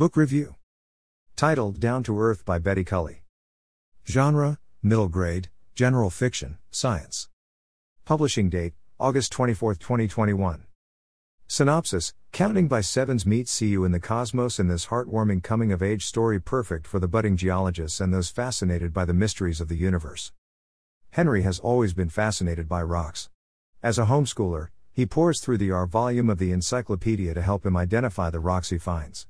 Book Review Titled Down to Earth by Betty Culley. Genre Middle Grade, General Fiction, Science. Publishing date August 24, 2021. Synopsis Counting by Sevens meets see you in the cosmos in this heartwarming coming of age story perfect for the budding geologists and those fascinated by the mysteries of the universe. Henry has always been fascinated by rocks. As a homeschooler, he pores through the R volume of the encyclopedia to help him identify the rocks he finds.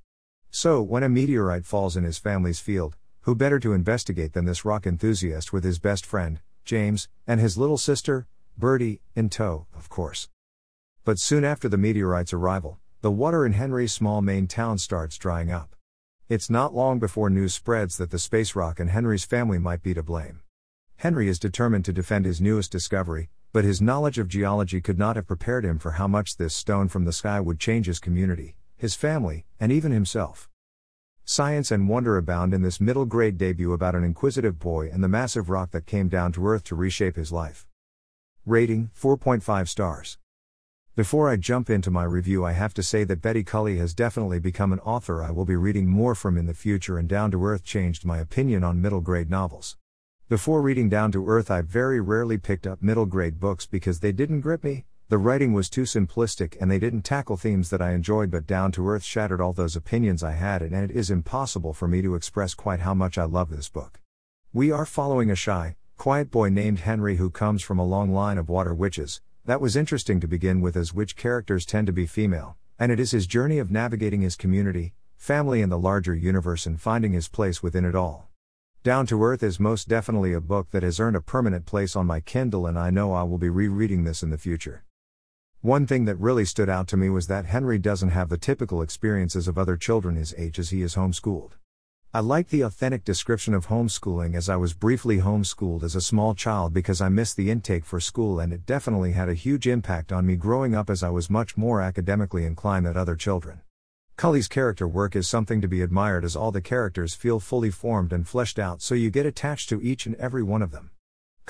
So, when a meteorite falls in his family's field, who better to investigate than this rock enthusiast with his best friend, James, and his little sister, Birdie, in tow, of course. But soon after the meteorite's arrival, the water in Henry's small Maine town starts drying up. It's not long before news spreads that the space rock and Henry's family might be to blame. Henry is determined to defend his newest discovery, but his knowledge of geology could not have prepared him for how much this stone from the sky would change his community his family, and even himself. Science and wonder abound in this middle grade debut about an inquisitive boy and the massive rock that came down to earth to reshape his life. Rating 4.5 stars. Before I jump into my review, I have to say that Betty Culley has definitely become an author I will be reading more from in the future, and Down to Earth changed my opinion on middle grade novels. Before reading Down to Earth, I very rarely picked up middle grade books because they didn't grip me, the writing was too simplistic and they didn't tackle themes that I enjoyed, but down to earth shattered all those opinions I had, and it is impossible for me to express quite how much I love this book. We are following a shy, quiet boy named Henry who comes from a long line of water witches. That was interesting to begin with, as witch characters tend to be female, and it is his journey of navigating his community, family, and the larger universe and finding his place within it all. Down to Earth is most definitely a book that has earned a permanent place on my Kindle, and I know I will be rereading this in the future. One thing that really stood out to me was that Henry doesn't have the typical experiences of other children his age as he is homeschooled. I like the authentic description of homeschooling as I was briefly homeschooled as a small child because I missed the intake for school and it definitely had a huge impact on me growing up as I was much more academically inclined than other children. Culley's character work is something to be admired as all the characters feel fully formed and fleshed out so you get attached to each and every one of them.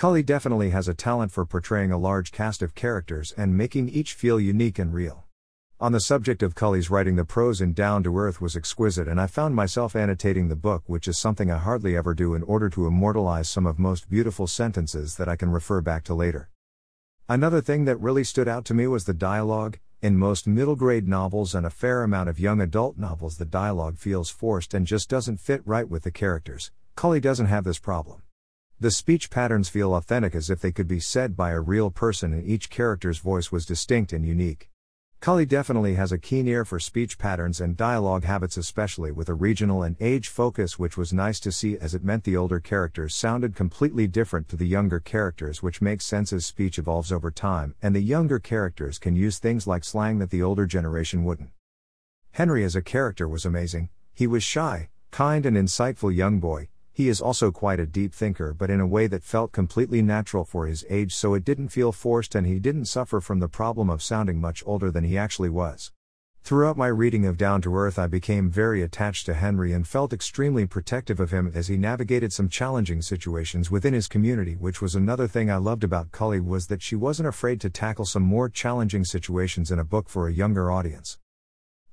Culley definitely has a talent for portraying a large cast of characters and making each feel unique and real. On the subject of Culley's writing, the prose in Down to Earth was exquisite, and I found myself annotating the book, which is something I hardly ever do in order to immortalize some of most beautiful sentences that I can refer back to later. Another thing that really stood out to me was the dialogue. In most middle grade novels and a fair amount of young adult novels, the dialogue feels forced and just doesn't fit right with the characters. Cully doesn't have this problem. The speech patterns feel authentic as if they could be said by a real person and each character's voice was distinct and unique. Culley definitely has a keen ear for speech patterns and dialogue habits, especially with a regional and age focus, which was nice to see as it meant the older characters sounded completely different to the younger characters, which makes sense as speech evolves over time, and the younger characters can use things like slang that the older generation wouldn't. Henry as a character was amazing, he was shy, kind, and insightful young boy, he is also quite a deep thinker, but in a way that felt completely natural for his age, so it didn't feel forced and he didn't suffer from the problem of sounding much older than he actually was. Throughout my reading of Down to Earth, I became very attached to Henry and felt extremely protective of him as he navigated some challenging situations within his community, which was another thing I loved about Culley was that she wasn't afraid to tackle some more challenging situations in a book for a younger audience.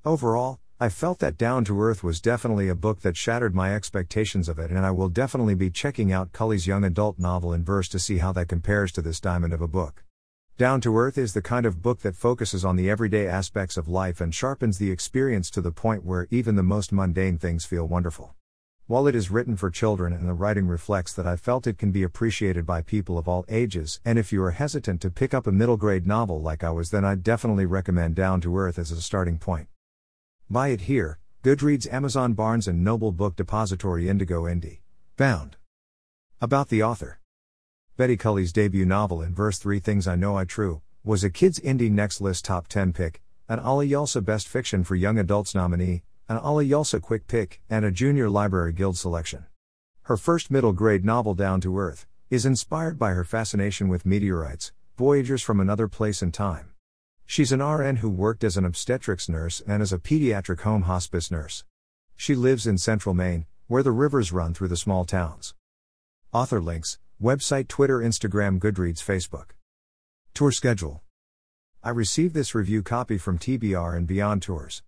Overall, I felt that Down to Earth was definitely a book that shattered my expectations of it, and I will definitely be checking out Culley's young adult novel in verse to see how that compares to this diamond of a book. Down to Earth is the kind of book that focuses on the everyday aspects of life and sharpens the experience to the point where even the most mundane things feel wonderful. While it is written for children and the writing reflects that I felt it can be appreciated by people of all ages, and if you are hesitant to pick up a middle grade novel like I was, then I'd definitely recommend Down to Earth as a starting point. Buy it here, Goodreads, Amazon, Barnes and Noble Book Depository, Indigo Indie. Bound. About the author. Betty Culley's debut novel in verse 3 Things I Know I True was a Kids Indie Next List Top 10 pick, an ALA Yalsa Best Fiction for Young Adults nominee, an ALA Yalsa Quick Pick, and a Junior Library Guild selection. Her first middle grade novel, Down to Earth, is inspired by her fascination with meteorites, voyagers from another place and time. She's an RN who worked as an obstetrics nurse and as a pediatric home hospice nurse. She lives in central Maine, where the rivers run through the small towns. Author links website, Twitter, Instagram, Goodreads, Facebook. Tour schedule. I received this review copy from TBR and Beyond Tours.